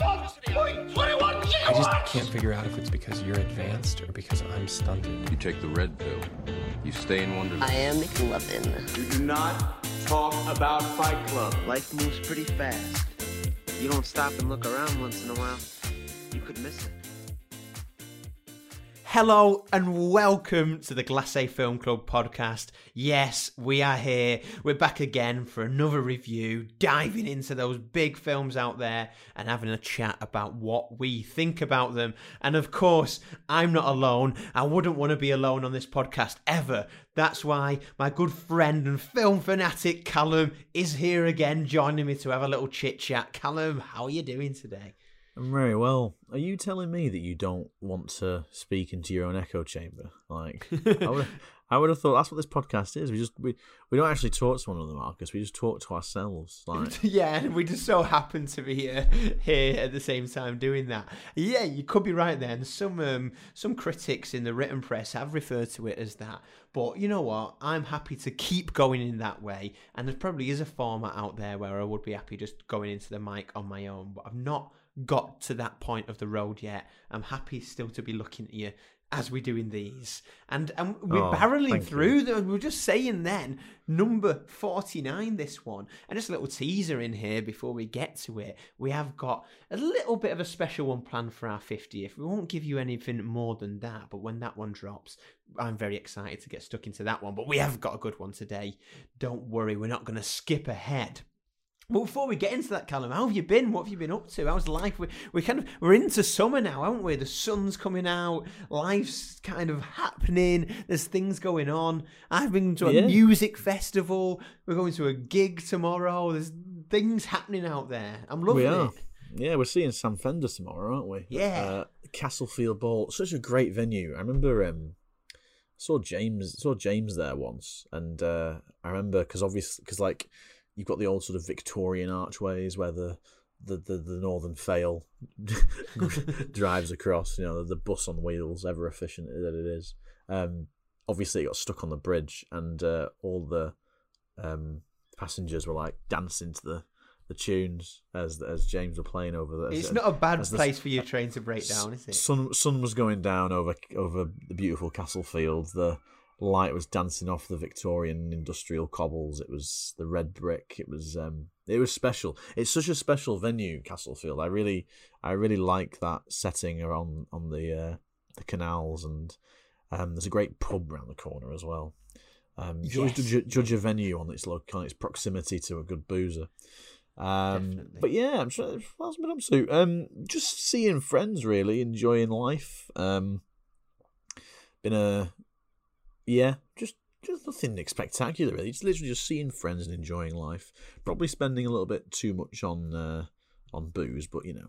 I just can't figure out if it's because you're advanced or because I'm stunted. You take the red pill. You stay in Wonderland. I am McLovin. You do not talk about Fight Club. Life moves pretty fast. You don't stop and look around once in a while, you could miss it. Hello and welcome to the Glacé Film Club podcast. Yes, we are here. We're back again for another review, diving into those big films out there and having a chat about what we think about them. And of course, I'm not alone. I wouldn't want to be alone on this podcast ever. That's why my good friend and film fanatic Callum is here again, joining me to have a little chit chat. Callum, how are you doing today? I'm very well. Are you telling me that you don't want to speak into your own echo chamber? Like, I would, I would have thought that's what this podcast is. We just we, we don't actually talk to one another, Marcus. We just talk to ourselves. Like, yeah, and we just so happen to be here, here at the same time doing that. Yeah, you could be right there. And some um, some critics in the written press have referred to it as that. But you know what? I'm happy to keep going in that way. And there probably is a format out there where I would be happy just going into the mic on my own. But I've not got to that point of the road yet. I'm happy still to be looking at you as we're doing these. And and we're Oh, barreling through them. we are just saying then, number 49, this one. And just a little teaser in here before we get to it. We have got a little bit of a special one planned for our 50th. We won't give you anything more than that, but when that one drops, I'm very excited to get stuck into that one. But we have got a good one today. Don't worry, we're not going to skip ahead. Well, before we get into that, Callum, how have you been? What have you been up to? How's life? We we kind of we're into summer now, aren't we? The sun's coming out, life's kind of happening. There's things going on. I've been to a Yeah. music festival. We're going to a gig tomorrow. There's things happening out there. I'm loving we are. it. Yeah, we're seeing Sam Fender tomorrow, aren't we? Yeah. Uh, Castlefield Bowl, such a great venue. I remember um, saw James saw James there once, and uh, I remember because obviously because like you've got the old sort of Victorian archways where the the, the, the Northern Fail drives across, you know, the, the bus on wheels, ever efficient that it is. Um, obviously, it got stuck on the bridge, and uh, all the um, passengers were like dancing to the, the tunes as as James were playing over there. It's as- not a bad as the place for your train to break down, is it? Sun sun was going down over over the beautiful castle field. The light was dancing off the Victorian industrial cobbles. It was the red brick. It was um it was special. It's such a special venue, Castlefield. I really I really like that setting around on the uh, the canals and um there's a great pub round the corner as well. Um, you always Yes. judge, judge a venue on its look, on its proximity to a good boozer. Um, but yeah, I'm sure have been up to? Um, just seeing friends, really enjoying life. Um, been a yeah, just just nothing spectacular really. Just literally just seeing friends and enjoying life. Probably spending a little bit too much on uh, on booze, but you know,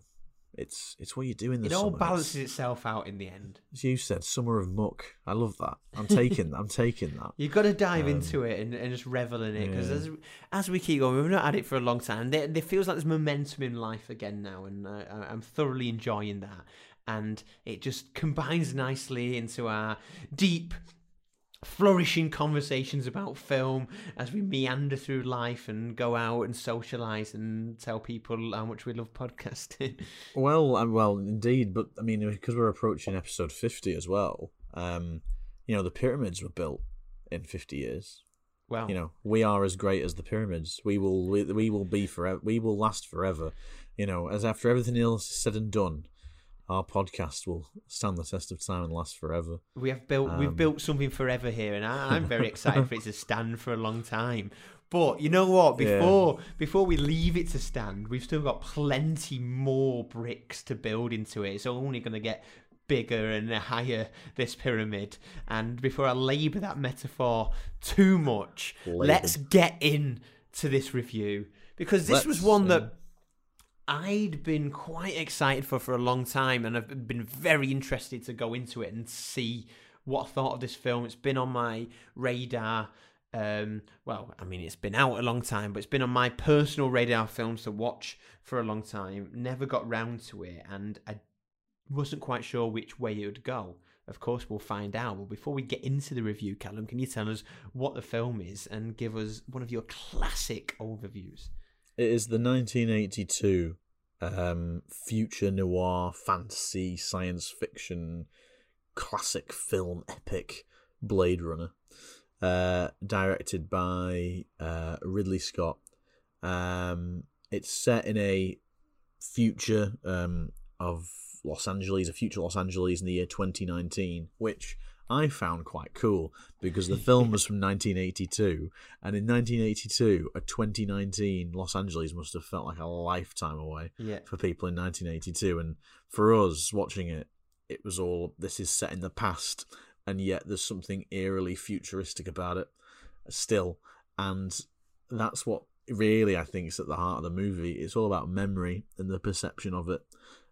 it's it's what you do in the It all summer. balances It's- itself out in the end. as you said, summer of muck. I love that. I'm taking I'm taking that. You've got to dive Um, into it and, and just revel in it because yeah. as, as we keep going, we've not had it for a long time. There, there feels like there's momentum in life again now, and I, I- I'm thoroughly enjoying that. And it just combines nicely into our deep, flourishing conversations about film as we meander through life and go out and socialize and tell people how much we love podcasting. Well, um, well, indeed, but I mean, because we're approaching episode fifty as well. Um, you know, the pyramids were built in fifty years. well, You know, we are as great as the pyramids. We will, we, we will be forever. We will last forever. You know, as after everything else is said and done, our podcast will stand the test of time and last forever. We have built we've Um, built something forever here, and I, I'm very excited for it to stand for a long time. But you know what? Yeah. Before before we leave it to stand, we've still got plenty more bricks to build into it. It's only going to get bigger and higher this pyramid. And before I labour that metaphor too much, let's get in to this review because this was Let's, one uh, that I'd been quite excited for for a long time, and I've been very interested to go into it and see what I thought of this film. It's been on my radar. Um, well, I mean, it's been out a long time, but it's been on my personal radar films to watch for a long time. Never got round to it, and I wasn't quite sure which way it would go. Of course, we'll find out. But before we get into the review, Callum, can you tell us what the film is and give us one of your classic overviews? It is the 1982 um, future noir, fantasy, science fiction, classic film epic Blade Runner, uh, directed by uh, Ridley Scott. Um, it's set in a future um, of Los Angeles, a future Los Angeles in the year 2019, which I found quite cool because the film was from 1982, and in 1982, a 2019 Los Angeles must have felt like a lifetime away Yeah. for people in 1982, and for us watching it, it was all this is set in the past, and yet there's something eerily futuristic about it still, and that's what really I think is at the heart of the movie. It's all about memory and the perception of it.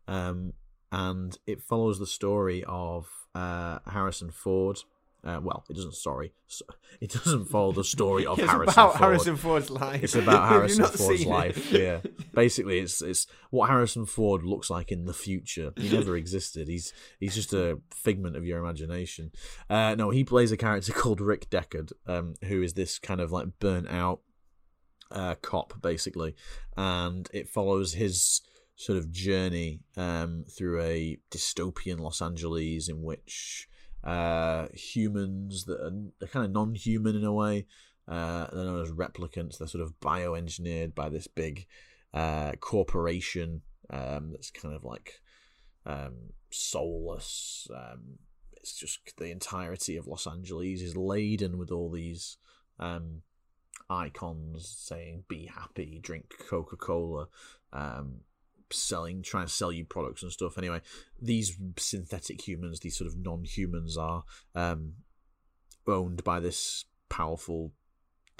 Um, and it follows the story of uh, Harrison Ford. Uh, well, it doesn't. Sorry, So- it doesn't follow the story of it's Harrison about Ford. Harrison Ford's life. It's about Harrison Ford's life. Yeah, basically, it's it's what Harrison Ford looks like in the future. He never existed. He's he's just a figment of your imagination. Uh, no, he plays a character called Rick Deckard, um, who is this kind of like burnt out uh, cop, basically, and it follows his sort of journey um, through a dystopian Los Angeles in which uh, humans that are, are kind of non-human in a way. Uh, they're known as replicants. They're sort of bioengineered by this big uh, corporation um, that's kind of like um, soulless. Um, it's just the entirety of Los Angeles is laden with all these um, icons saying "Be happy," drink Coca Cola, um, selling, trying to sell you products and stuff. Anyway, these synthetic humans, these sort of non-humans, are um, owned by this powerful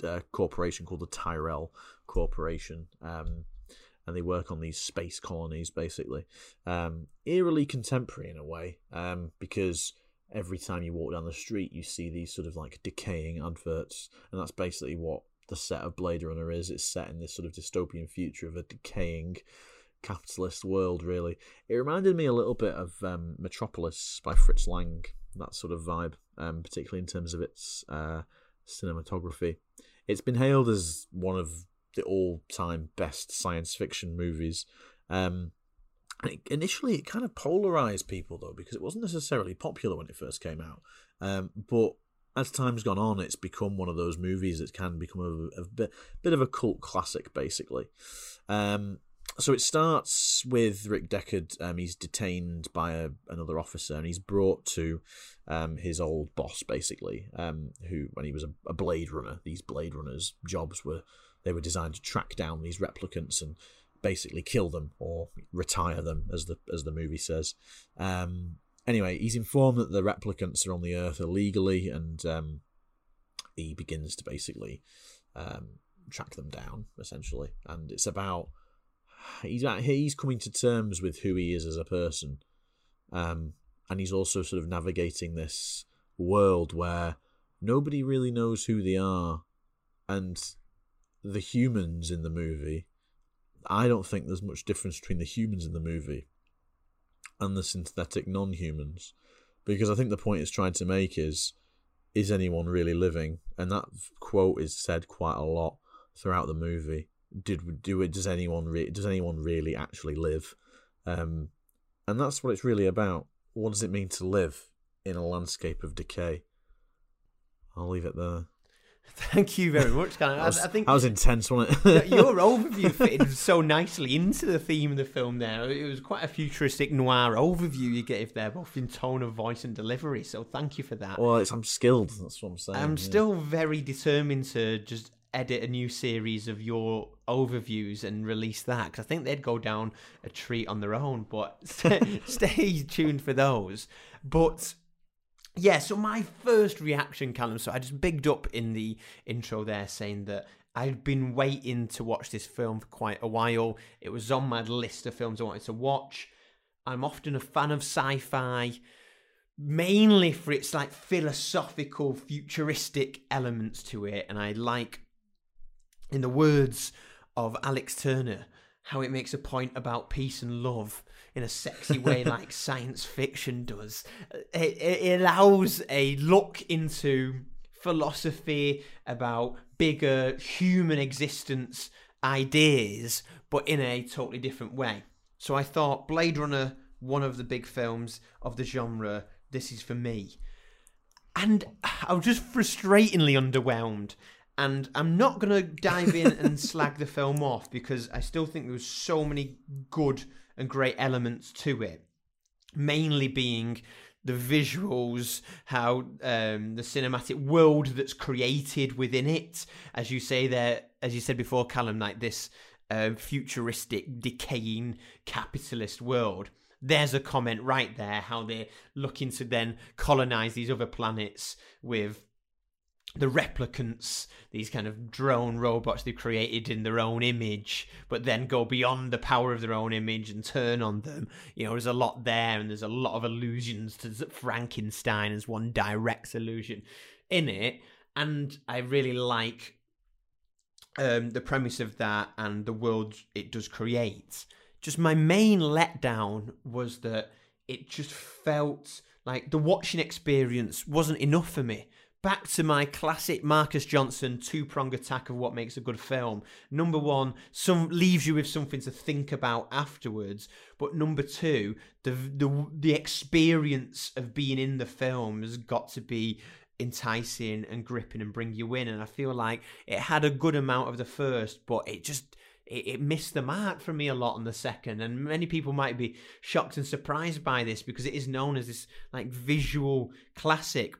uh, corporation called the Tyrell Corporation. Um, and they work on these space colonies, basically. Um, eerily contemporary in a way, um, because every time you walk down the street, you see these sort of like decaying adverts, and that's basically what the set of Blade Runner is. It's set in this sort of dystopian future of a decaying capitalist world. Really, it reminded me a little bit of um, Metropolis by Fritz Lang. That sort of vibe, um, particularly in terms of its uh, cinematography. It's been hailed as one of the all-time best science fiction movies. Um, it, initially, it kind of polarized people though because it wasn't necessarily popular when it first came out. Um, but as time's gone on, it's become one of those movies that can become a, a bit, bit of a cult classic, basically. Um, so it starts with Rick Deckard. Um, he's detained by a, another officer, and he's brought to um, his old boss, basically, um, who when he was a, a Blade Runner. These Blade Runners' jobs were they were designed to track down these replicants and basically kill them or retire them, as the as the movie says. Um, anyway, he's informed that the replicants are on the Earth illegally, and um, he begins to basically um, track them down, essentially. And it's about he's at, he's coming to terms with who he is as a person, um, and he's also sort of navigating this world where nobody really knows who they are, and the humans in the movie. I don't think there's much difference between the humans in the movie and the synthetic non-humans, because I think the point it's trying to make is, is anyone really living? And that quote is said quite a lot throughout the movie. Did do it? Does anyone re- does anyone really actually live? Um, and that's what it's really about. What does it mean to live in a landscape of decay? I'll leave it there. Thank you very much, Callum. That was, I, I think that was intense, wasn't it? your overview fitted so nicely into the theme of the film there. It was quite a futuristic noir overview you gave there, both in tone of voice and delivery. So thank you for that. well, it's, I'm skilled. That's what I'm saying. I'm yeah. still very determined to just edit a new series of your overviews and release that because I think they'd go down a treat on their own. But stay, tuned for those. But yeah, so my first reaction, Callum. So I just bigged up in the intro there, saying that I'd been waiting to watch this film for quite a while. It was on my list of films I wanted to watch. I'm often a fan of sci-fi mainly for its like philosophical futuristic elements to it and i like in the words of alex turner how it makes a point about peace and love in a sexy way like science fiction does it, it allows a look into philosophy about bigger human existence ideas but in a totally different way So I thought Blade Runner, one of the big films of the genre, this is for me. And I was just frustratingly underwhelmed. And I'm not going to dive in and slag the film off because I still think there was so many good and great elements to it. Mainly being the visuals, how um, the cinematic world that's created within it, as you say there, as you said before, Callum, like this uh, futuristic, decaying capitalist world. There's a comment right there how they're looking to then colonize these other planets with the replicants, these kind of drone robots they've created in their own image, but then go beyond the power of their own image and turn on them. You know, there's a lot there, and there's a lot of allusions to Frankenstein as one direct allusion in it. And I really like um, the premise of that and the world it does create. Just my main letdown was that it just felt like the watching experience wasn't enough for me back to my classic Marcus Johnson two prong attack of what makes a good film. Number one, some leaves you with something to think about afterwards. But number two, the the the experience of being in the film has got to be enticing and gripping and bring you in. And I feel like it had a good amount of the first, but it just it, missed the mark for me a lot on the second. And many people might be shocked and surprised by this because it is known as this like visual classic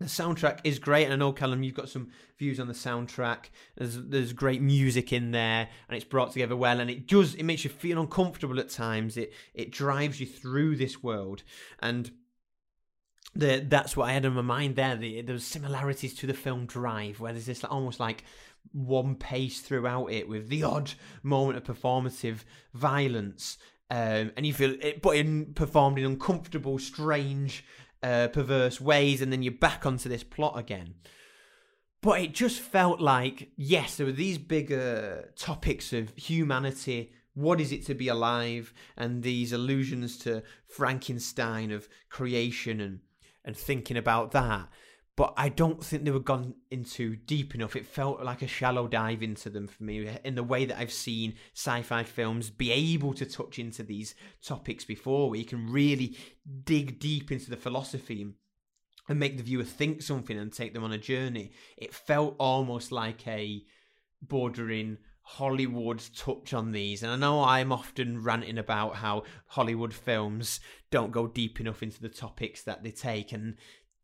the soundtrack is great, and I know Callum, you've got some views on the soundtrack. There's there's great music in there, and it's brought together well, and it does it makes you feel uncomfortable at times. It it drives you through this world, and the that's what I had in my mind there. The, there's similarities to the film Drive, where there's this almost like one pace throughout it with the odd moment of performative violence, um, and you feel it, but in performed in uncomfortable, strange uh, perverse ways, and then you're back onto this plot again. But it just felt like, yes, there were these bigger topics of humanity. What is it to be alive? And these allusions to Frankenstein of creation and, and thinking about that but I don't think they were gone into deep enough. It felt like a shallow dive into them for me in the way that I've seen sci-fi films be able to touch into these topics before, where you can really dig deep into the philosophy and make the viewer think something and take them on a journey. It felt almost like a bordering Hollywood touch on these. And I know I'm often ranting about how Hollywood films don't go deep enough into the topics that they take. And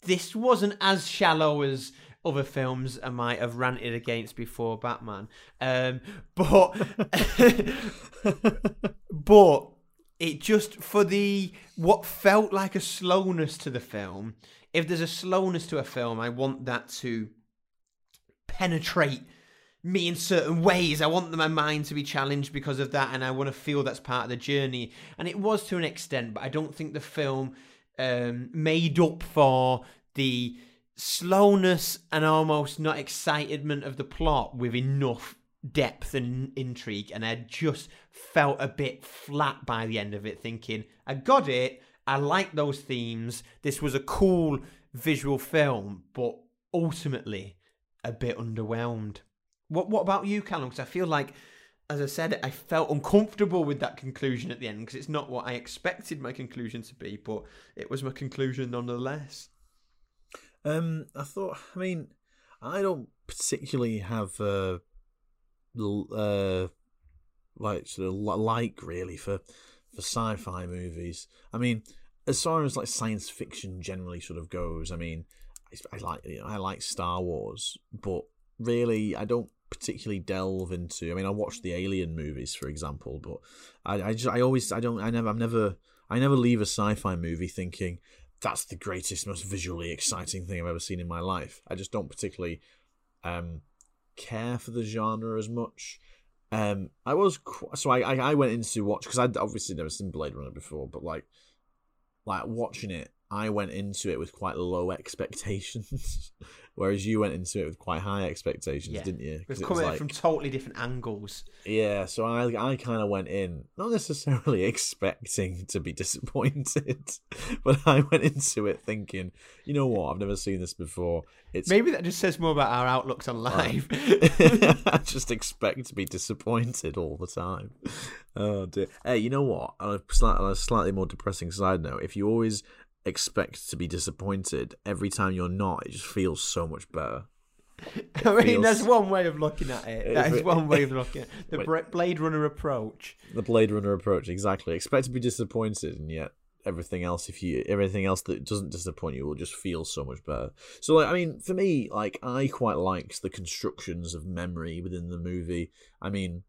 this wasn't as shallow as other films I might have ranted against before Batman. Um, but but it just for the what felt like a slowness to the film. If there's a slowness to a film, I want that to penetrate me in certain ways. I want my mind to be challenged because of that, and I want to feel that's part of the journey. And it was to an extent, but I don't think the film um, made up for the slowness and almost not excitement of the plot with enough depth and intrigue and I just felt a bit flat by the end of it thinking I got it. I like those themes. This was a cool visual film but ultimately a bit underwhelmed. What what about you Callum? Because I feel like as I said, I felt uncomfortable with that conclusion at the end because it's not what I expected my conclusion to be, but it was my conclusion nonetheless. Um, I thought. I mean, I don't particularly have uh, uh, like sort of like really for for sci-fi movies. I mean, as far as like science fiction generally sort of goes, I mean, I, I like you know, I like Star Wars, but really, I don't particularly delve into. I mean, I watch the Alien movies, for example, but I, I just, I always, I don't, I never, I'm never, I never leave a sci-fi movie thinking that's the greatest, most visually exciting thing I've ever seen in my life. I just don't particularly um, care for the genre as much. Um, I was so I, I went into watch because I'd obviously never seen Blade Runner before, but like like watching it, I went into it with quite low expectations, whereas you went into it with quite high expectations, Yeah. didn't you? We've it come was at it like- from totally different angles. yeah, so I I kind of went in not necessarily expecting to be disappointed, but I went into it thinking, you know what, I've never seen this before. It's Maybe that just says more about our outlooks on life. I just expect to be disappointed all the time. Oh dear. Hey, you know what? On a, on a slightly more depressing side note, if you always expect to be disappointed every time you're not, it just feels so much better. I mean, feels- that's one way of looking at it. It That is one way of looking at it. The Wait. Blade Runner approach. The Blade Runner approach, exactly. Expect to be disappointed, and yet everything else, if you everything else that doesn't disappoint you, will just feel so much better. So, like, I mean, for me, like, I quite liked the constructions of memory within the movie. I mean,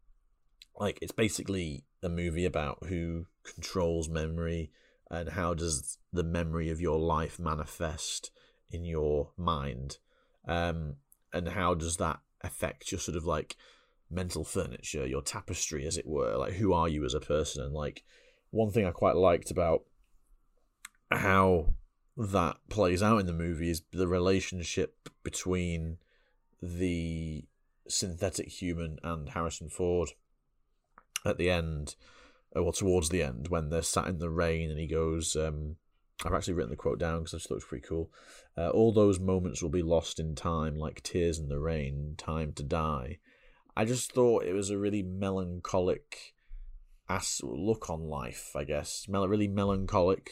like, it's basically a movie about who controls memory and how does the memory of your life manifest in your mind, um, and how does that affect your sort of like mental furniture, your tapestry, as it were. Like, who are you as a person? And like, one thing I quite liked about how that plays out in the movie is the relationship between the synthetic human and Harrison Ford at the end, well, towards the end, when they're sat in the rain and he goes, um, I've actually written the quote down because I just thought it was pretty cool. Uh, All those moments will be lost in time, like tears in the rain, time to die. I just thought it was a really melancholic as look on life, I guess. Mel- really melancholic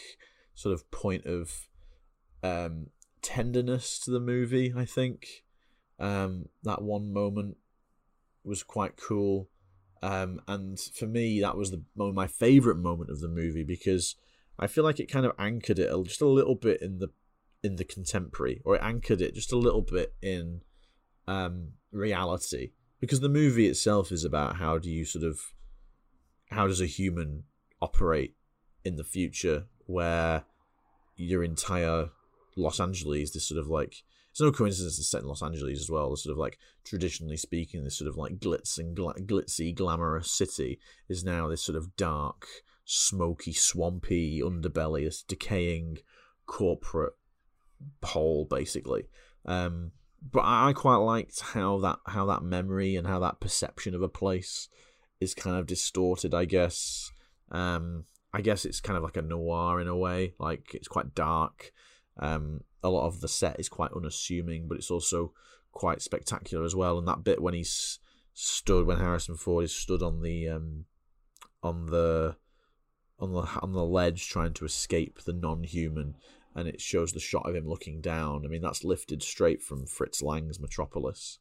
sort of point of um, tenderness to the movie. I think um, that one moment was quite cool, um, and for me, that was the my favorite moment of the movie because I feel like it kind of anchored it just a little bit in the in the contemporary, or it anchored it just a little bit in um, reality. Because the movie itself is about how do you sort of how does a human operate in the future where your entire Los Angeles, this sort of like it's no coincidence it's set in Los Angeles as well. The sort of like traditionally speaking, this sort of like glitz and gla- glitzy, glamorous city is now this sort of dark, smoky, swampy underbelly, this decaying corporate hole, basically. Um, but I quite liked how that how that memory and how that perception of a place is kind of distorted. I guess. Um, I guess it's kind of like a noir in a way. Like it's quite dark. Um, a lot of the set is quite unassuming, but it's also quite spectacular as well. And that bit when he's stood, when Harrison Ford is stood on the um, on the on the on the ledge trying to escape the non-human, and it shows the shot of him looking down. I mean, that's lifted straight from Fritz Lang's Metropolis.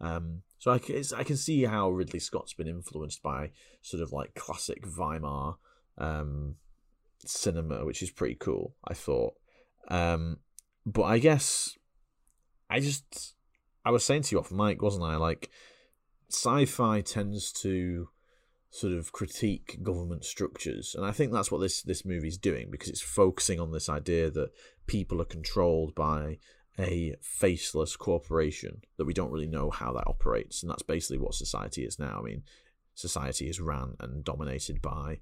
Um, so I can, I can see how Ridley Scott's been influenced by sort of like classic Weimar um, cinema, which is pretty cool. I thought, um, but I guess I just I was saying to you off mic, wasn't I? Like sci-fi tends to sort of critique government structures, and I think that's what this this movie's doing because it's focusing on this idea that people are controlled by a faceless corporation that we don't really know how that operates, and that's basically what society is now. I mean, society is ran and dominated by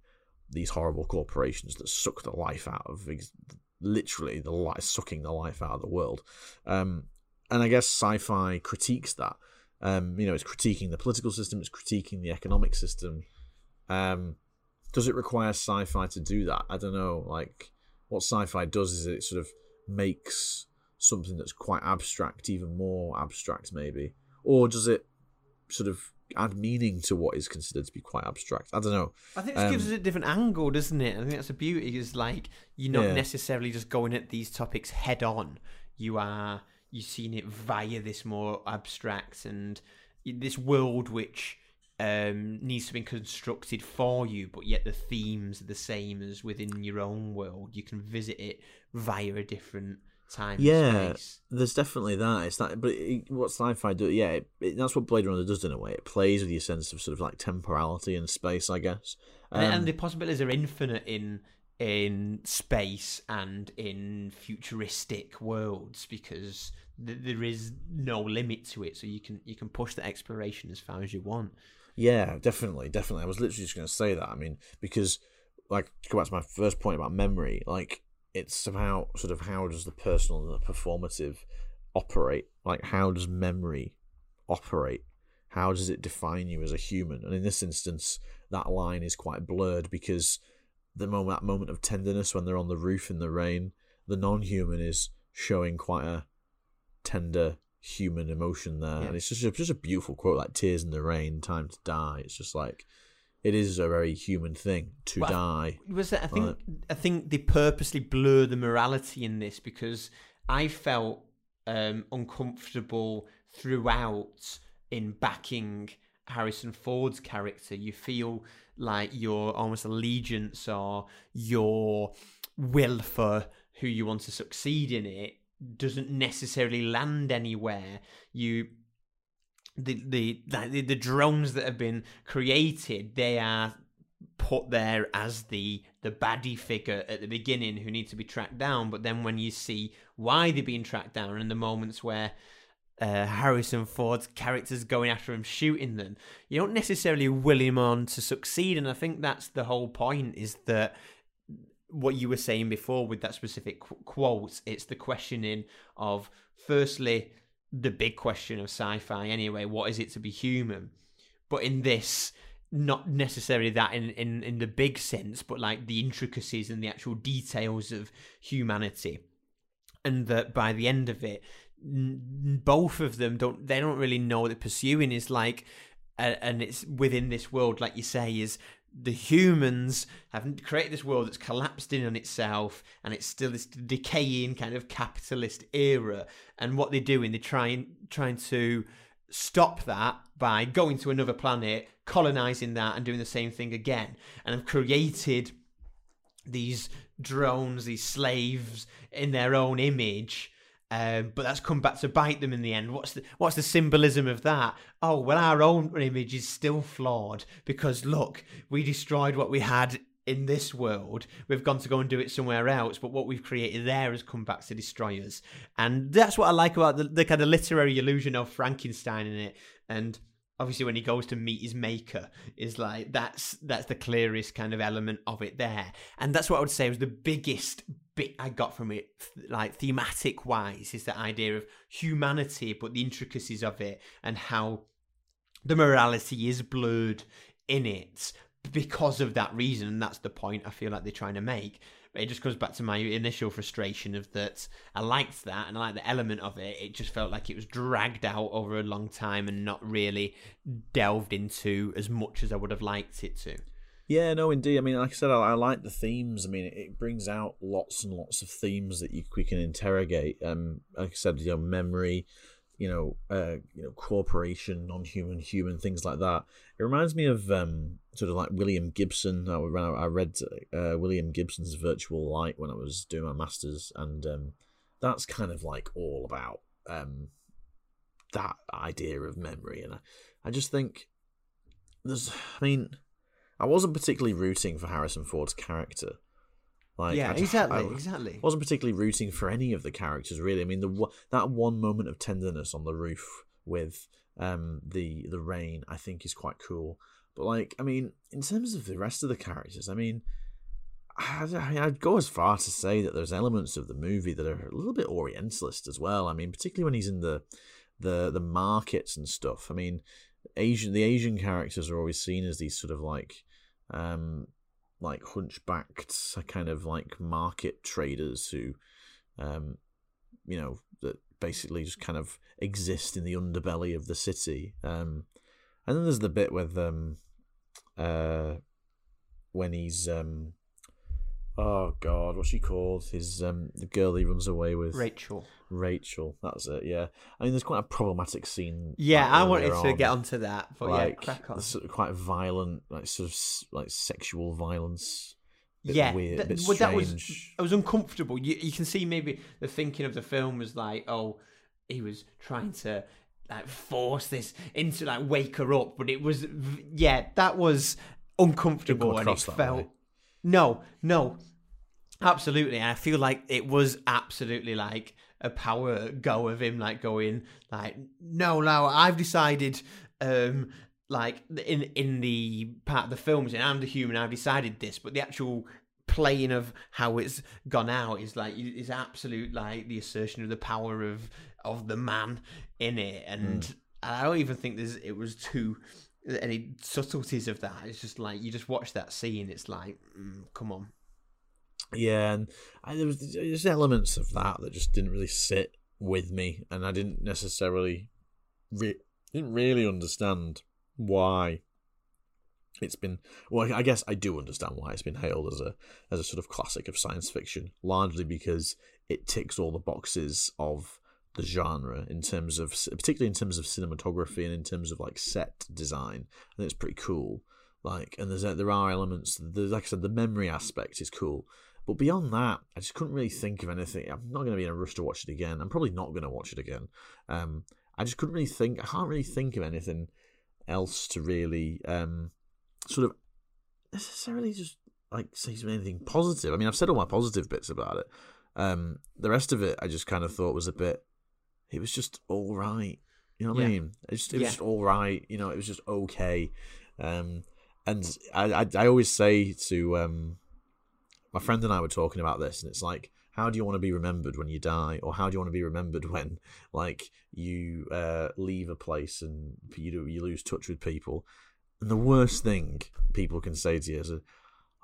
these horrible corporations that suck the life out of literally the life sucking the life out of the world. Um, and I guess sci-fi critiques that. Um, you know, it's critiquing the political system, it's critiquing the economic system. Um, does it require sci-fi to do that? I don't know. Like, what sci-fi does is it sort of makes something that's quite abstract even more abstract, maybe, or does it sort of add meaning to what is considered to be quite abstract? I don't know. I think this gives Um, us a different angle, doesn't it? I think that's the beauty. Is like you're not Yeah. necessarily just going at these topics head on. You are you're seeing it via this more abstract and this world which um, needs to be constructed for you, but yet the themes are the same as within your own world. You can visit it via a different time. and yeah, space. there's definitely that. It's that, but it, what sci-fi do, yeah, it, it, that's what Blade Runner does in a way. It plays with your sense of sort of like temporality and space, I guess. and, Um, and the possibilities are infinite in in space and in futuristic worlds because th- there is no limit to it so you can you can push the exploration as far as you want Yeah, definitely, definitely. I was literally just going to say that. I mean, because like to go back to my first point about memory, like it's about sort of how does the personal and the performative operate? Like how does memory operate? How does it define you as a human? And in this instance, that line is quite blurred because the moment that moment of tenderness when they're on the roof in the rain, the non-human is showing quite a tender human emotion there, Yeah. and it's just a, just a beautiful quote like "tears in the rain, time to die." It's just like it is a very human thing to Well, die. was that I think Right. I think they purposely blur the morality in this because I felt um, uncomfortable throughout in backing Harrison Ford's character. You feel like your almost allegiance or your will for who you want to succeed in it doesn't necessarily land anywhere. You the the the, the drones that have been created they are put there as the the baddie figure at the beginning who need to be tracked down. But then when you see why they're being tracked down and the moments where uh, Harrison Ford's characters going after him shooting them you don't necessarily will him on to succeed. And I think that's the whole point is that what you were saying before with that specific qu- quote it's the questioning of firstly the big question of sci-fi anyway what is it to be human? But in this not necessarily that in, in in the big sense but like the intricacies and the actual details of humanity. And that by the end of it n- both of them don't they don't really know what they're pursuing is like uh, and it's within this world like you say is the humans have created this world that's collapsed in on itself and it's still this decaying kind of capitalist era and what they're doing they're trying trying to stop that by going to another planet colonizing that and doing the same thing again and have created these drones, these slaves in their own image. Um, but that's come back to bite them in the end. What's the what's the symbolism of that? Oh well, our own image is still flawed because look, we destroyed what we had in this world. We've gone to go and do it somewhere else, but what we've created there has come back to destroy us. And that's what I like about the, the kind of literary illusion of Frankenstein in it. And obviously when he goes to meet his maker is like that's that's the clearest kind of element of it there and that's what i would say was the biggest bit i got from it like thematic wise is the idea of humanity but the intricacies of it and how the morality is blurred in it because of that reason and that's the point i feel like they're trying to make. But it just comes back to my initial frustration of that i liked that and i like the element of it. It just felt like it was dragged out over a long time and not really delved into as much as i would have liked it to Yeah, no, indeed. I mean, like I said, I, I like the themes. I mean, it, it brings out lots and lots of themes that you we can interrogate. Um, like I said, you know, memory, you know, uh, you know, cooperation, non-human, human, things like that. It reminds me of um, sort of like William Gibson. I, I read uh, William Gibson's Virtual Light when I was doing my masters, and um, that's kind of like all about um, that idea of memory. And I, I just think there's, I mean. I wasn't particularly rooting for Harrison Ford's character. Like, yeah I, exactly I exactly wasn't particularly rooting for any of the characters really. I mean, the that one moment of tenderness on the roof with um the the rain, I think, is quite cool. But like, I mean, in terms of the rest of the characters, I mean, I, I- I'd go as far to say that there's elements of the movie that are a little bit Orientalist as well. I mean, particularly when he's in the the the markets and stuff. I mean, Asian the Asian characters are always seen as these sort of like um like hunchbacked kind of like market traders who um you know that basically just kind of exist in the underbelly of the city. Um and then there's the bit with um uh when he's um oh god what's she called his um the girl he runs away with rachel Rachel, that's it. Yeah, I mean, there's quite a problematic scene. yeah like, i wanted to on, get onto that but yeah like crack on sort of quite violent, like sort of like sexual violence. Bit yeah, weird, that, well, that was strange. I was uncomfortable. You you can see maybe the thinking of the film was like, oh, he was trying to like force this into like wake her up, but it was yeah, that was uncomfortable and it felt way. No, no, absolutely. I feel like it was absolutely like a power go of him, like going like, no, no, I've decided. um like in in the part of the films, and I'm the human I've decided this but the actual playing of how it's gone out is like is absolute like the assertion of the power of of the man in it, and I don't even think there's it was too any subtleties of that. It's just like you just watch that scene. It's like, mm, come on, Yeah, and I, there was there's elements of that that just didn't really sit with me, and I didn't necessarily re- didn't really understand why it's been. Well, I guess I do understand why it's been hailed as a as a sort of classic of science fiction, largely because it ticks all the boxes of the genre in terms of, particularly in terms of cinematography and in terms of like set design. Think it's pretty cool. Like, and there's there are elements. There's, like I said, the memory aspect is cool. But beyond that, I just couldn't really think of anything. I'm not going to be in a rush to watch it again. I'm probably not going to watch it again. Um, I just couldn't really think. I can't really think of anything else to really um, sort of necessarily just like say anything positive. I mean, I've said all my positive bits about it. Um, the rest of it, I just kind of thought was a bit. It was just all right. You know what I mean? It just, it was Yeah. just all right. You know, it was just okay. Um, and I, I, I always say to um, my friend and I were talking about this, and it's like, how do you want to be remembered when you die, or how do you want to be remembered when, like, you uh, leave a place and you do, you lose touch with people? And the worst thing people can say to you is,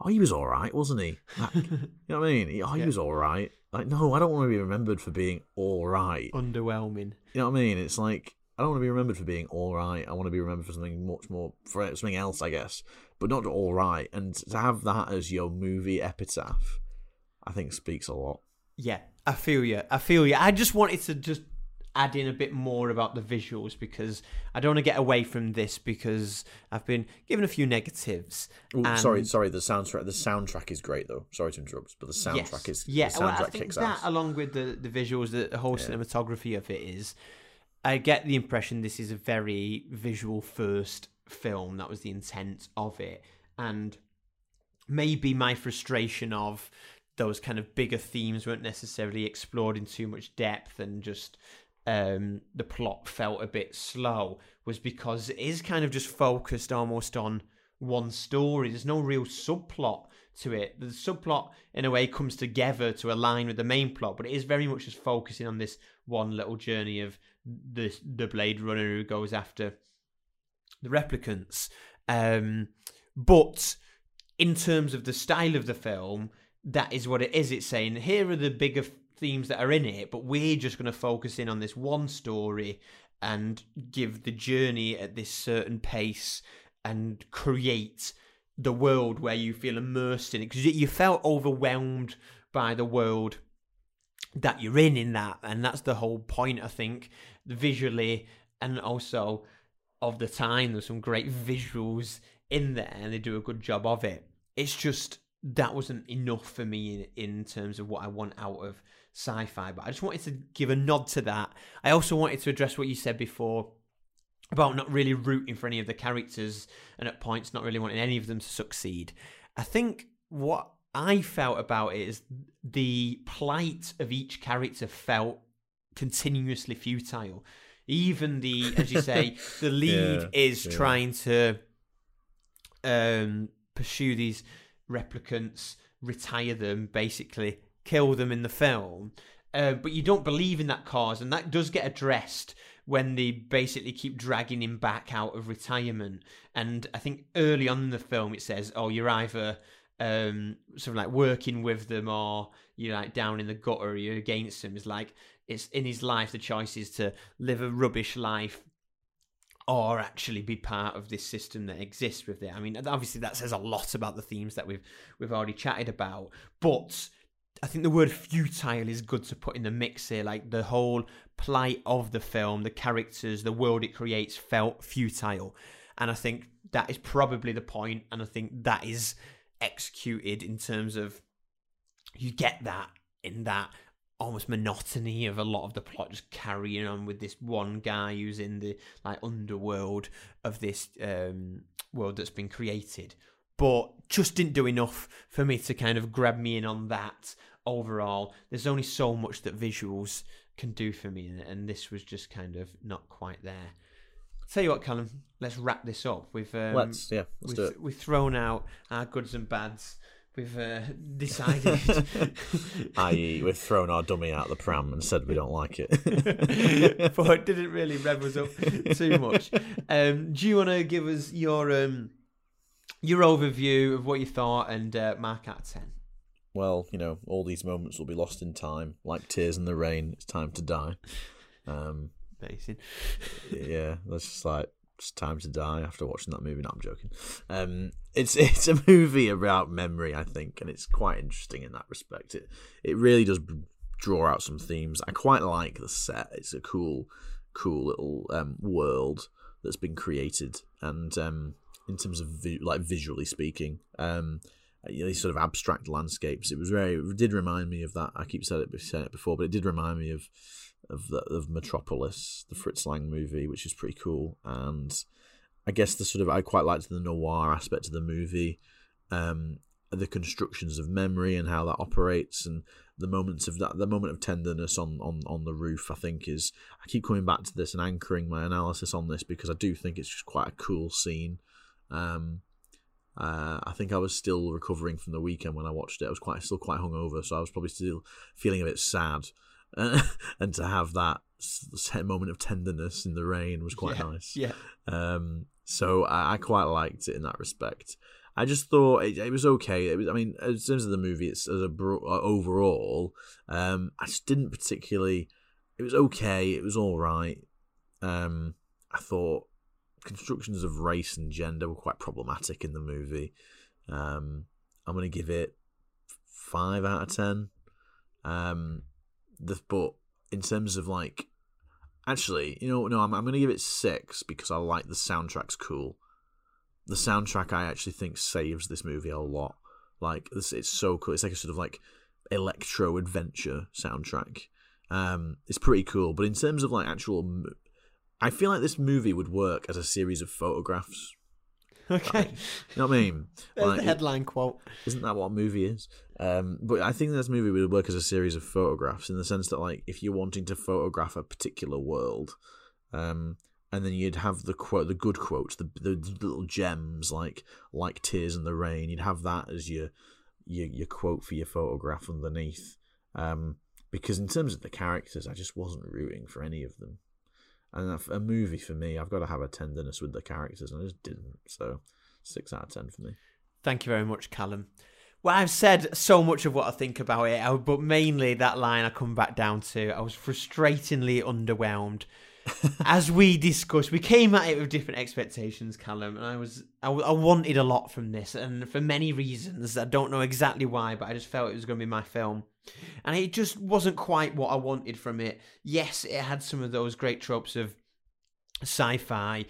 "Oh, he was all right, wasn't he?" Like, you know what I mean? Oh, he Yeah. was all right. Like, no, I don't want to be remembered for being all right. underwhelming. You know what I mean? It's like I don't want to be remembered for being all right. I want to be remembered for something much more for something else, I guess, but not all right. And to have that as your movie epitaph, I think speaks a lot. Yeah, I feel you. I feel you. I just wanted to just add in a bit more about the visuals because I don't want to get away from this because I've been given a few negatives. Ooh, and- sorry, sorry. The soundtrack, the soundtrack is great though. Sorry to interrupt, but the soundtrack is yeah. the well, I think kicks that ass. along with the the visuals, the, the whole cinematography of it is. I get the impression this is a very visual first film. That was the intent of it, and maybe my frustration of those kind of bigger themes weren't necessarily explored in too much depth and just um, the plot felt a bit slow was because it is kind of just focused almost on one story. There's no real subplot to it. The subplot, in a way, comes together to align with the main plot, but it is very much just focusing on this one little journey of the the Blade Runner who goes after the replicants. Um, but in terms of the style of the film, that is what it is. It's saying here are the bigger themes that are in it, but we're just going to focus in on this one story and give the journey at this certain pace and create the world where you feel immersed in it. Because you felt overwhelmed by the world that you're in in that and that's the whole point i think visually and also of the time. There's some great visuals in there and they do a good job of it. It's just that wasn't enough for me in, in terms of what i want out of sci-fi but i just wanted to give a nod to that i also wanted to address what you said before about not really rooting for any of the characters and at points not really wanting any of them to succeed. I think what I felt about it is the plight of each character felt continuously futile. Even the, as you say, the lead Yeah, is yeah. trying to um, pursue these replicants, retire them, basically kill them in the film. Uh, but you don't believe in that cause, and that does get addressed when they basically keep dragging him back out of retirement. And I think early on in the film it says, "Oh, you're either um, sort of like working with them, or you're like down in the gutter, you're against them." It's like it's in his life the choice is to live a rubbish life or actually be part of this system that exists with it. I mean, obviously that says a lot about the themes that we've we've already chatted about, but I think the word futile is good to put in the mix here. Like the whole plight of the film, the characters, the world it creates felt futile, and I think that is probably the point. point, and I think that is executed in terms of you get that in that almost monotony of a lot of the plot just carrying on with this one guy who's in the like underworld of this um world that's been created but just didn't do enough for me to kind of grab me in on that overall there's only so much that visuals can do for me and- this was just kind of not quite there tell you what Callum let's wrap this up we've um, let's yeah, let's we've, do it. we've thrown out our goods and bads we've uh, decided. I.e., we've thrown our dummy out the pram and said we don't like it. but it didn't really rev us up too much. Um, do you want to give us your um, your overview of what you thought and uh, mark out of ten? Well, you know, all these moments will be lost in time, like tears in the rain. It's time to die. Um, Amazing. yeah, that's just like it's time to die after watching that movie. No, I'm joking. Um, it's it's a movie about memory, I think, and it's quite interesting in that respect. It it really does draw out some themes. I quite like the set. It's a cool, cool little um, world that's been created, and um, in terms of vi- like visually speaking, um, you know, these sort of abstract landscapes. It was very. It did remind me of that. I keep saying it, saying it before, but it did remind me of of the, of Metropolis, the Fritz Lang movie, which is pretty cool. And I guess the sort of I quite liked the noir aspect of the movie, um, the constructions of memory and how that operates, and the moments of that, the moment of tenderness on on on the roof. I think is I keep coming back to this and anchoring my analysis on this because I do think it's just quite a cool scene. Um, uh, I think I was still recovering from the weekend when I watched it. I was quite still quite hungover, so I was probably still feeling a bit sad. and to have that moment of tenderness in the rain was quite yeah, nice. Yeah. Um, so I, I, quite liked it in that respect. I just thought it, it was okay. It was, I mean, in terms of the movie, it's as a bro- uh, overall, um, I just didn't particularly. It was okay. It was all right. Um, I thought constructions of race and gender were quite problematic in the movie. Um, I'm going to give it five out of ten. Um, the but in terms of like, actually, you know, no, I'm I'm going to give it six because I like the soundtrack's cool. The soundtrack I actually think saves this movie a lot. Like this, it's so cool. It's like a sort of like electro adventure soundtrack. Um, it's pretty cool. But in terms of like actual I feel like this movie would work as a series of photographs. Okay. Like, you know what I mean? There's like, the headline quote. Isn't that what a movie is? Um, but I think this movie would work as a series of photographs in the sense that, like, if you're wanting to photograph a particular world, um, and then you'd have the quote, the good quotes, the, the little gems like like tears in the rain. You'd have that as your your your quote for your photograph underneath. Um, because in terms of the characters, I just wasn't rooting for any of them. And a, a movie for me, I've got to have a tenderness with the characters, and I just didn't. So, six out of ten for me. Thank you very much, Callum. Well, I've said so much of what I think about it, uh, but mainly that line I come back down to. I was frustratingly underwhelmed. As we discussed, we came at it with different expectations, Callum, and I was I, I wanted a lot from this, and for many reasons. I don't know exactly why, but I just felt it was going to be my film and it just wasn't quite what I wanted from it. Yes, it had some of those great tropes of sci-fi,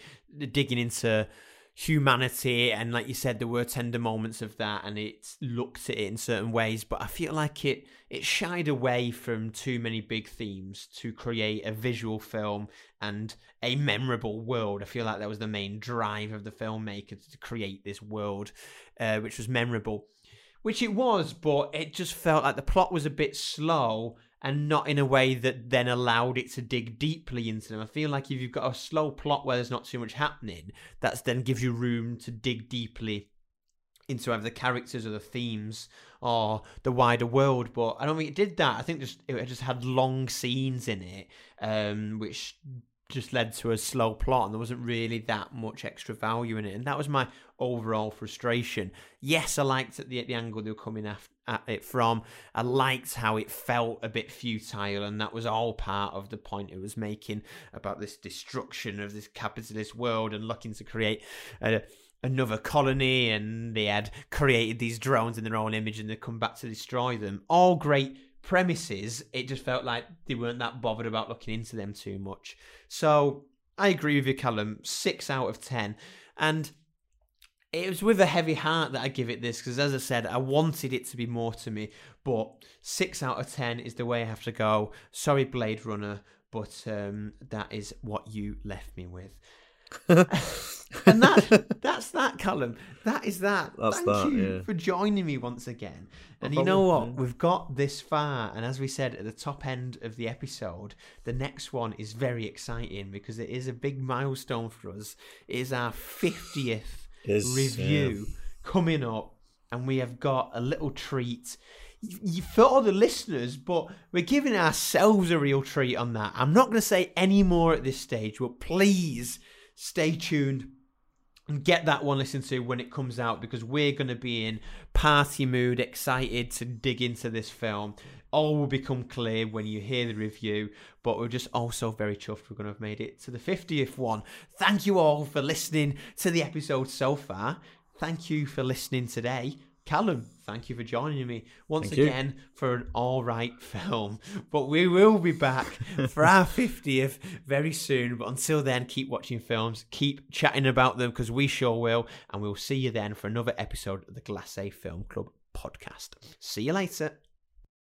digging into humanity, and like you said, there were tender moments of that, and it looked at it in certain ways. But I feel like it it shied away from too many big themes to create a visual film and a memorable world. I feel like that was the main drive of the filmmaker to create this world, uh, which was memorable which it was, but it just felt like the plot was a bit slow and not in a way that then allowed it to dig deeply into them. I feel like if you've got a slow plot where there's not too much happening, that then gives you room to dig deeply into either the characters or the themes or the wider world. But I don't think it did that. I think just it just had long scenes in it, um, which just led to a slow plot and there wasn't really that much extra value in it. And that was my overall frustration. Yes i liked the, the angle they were coming at it from. I liked how it felt a bit futile and that was all part of the point it was making about this destruction of this capitalist world and looking to create a, another colony and they had created these drones in their own image and they come back to destroy them. All great premises, it just felt like they weren't that bothered about looking into them too much. So I agree with you, Callum. Six out of ten, and it was with a heavy heart that I give it this because, as I said, I wanted it to be more to me. But six out of ten is the way I have to go. Sorry, Blade Runner, but um, that is what you left me with. and that that, Callum. That is that. That's Thank that, you yeah. for joining me once again. And you know what? We've got this far, and as we said at the top end of the episode, the next one is very exciting because it is a big milestone for us. It is our fiftieth review coming up. and we have got a little treat for all the listeners, but we're giving ourselves a real treat on that. I'm not going to say any more at this stage, but please stay tuned get that one listened to when it comes out because we're going to be in party mood, excited to dig into this film. All will become clear when you hear the review, but we're just also very chuffed we're going to have made it to the 50th one. Thank you all for listening to the episode so far. Thank you for listening today. Callum, thank you for joining me once Thank you. again for an all right film. But we will be back for our 50th very soon. But until then, keep watching films, keep chatting about them because we sure will. And we'll see you then for another episode of the Glacé Film Club podcast. See you later.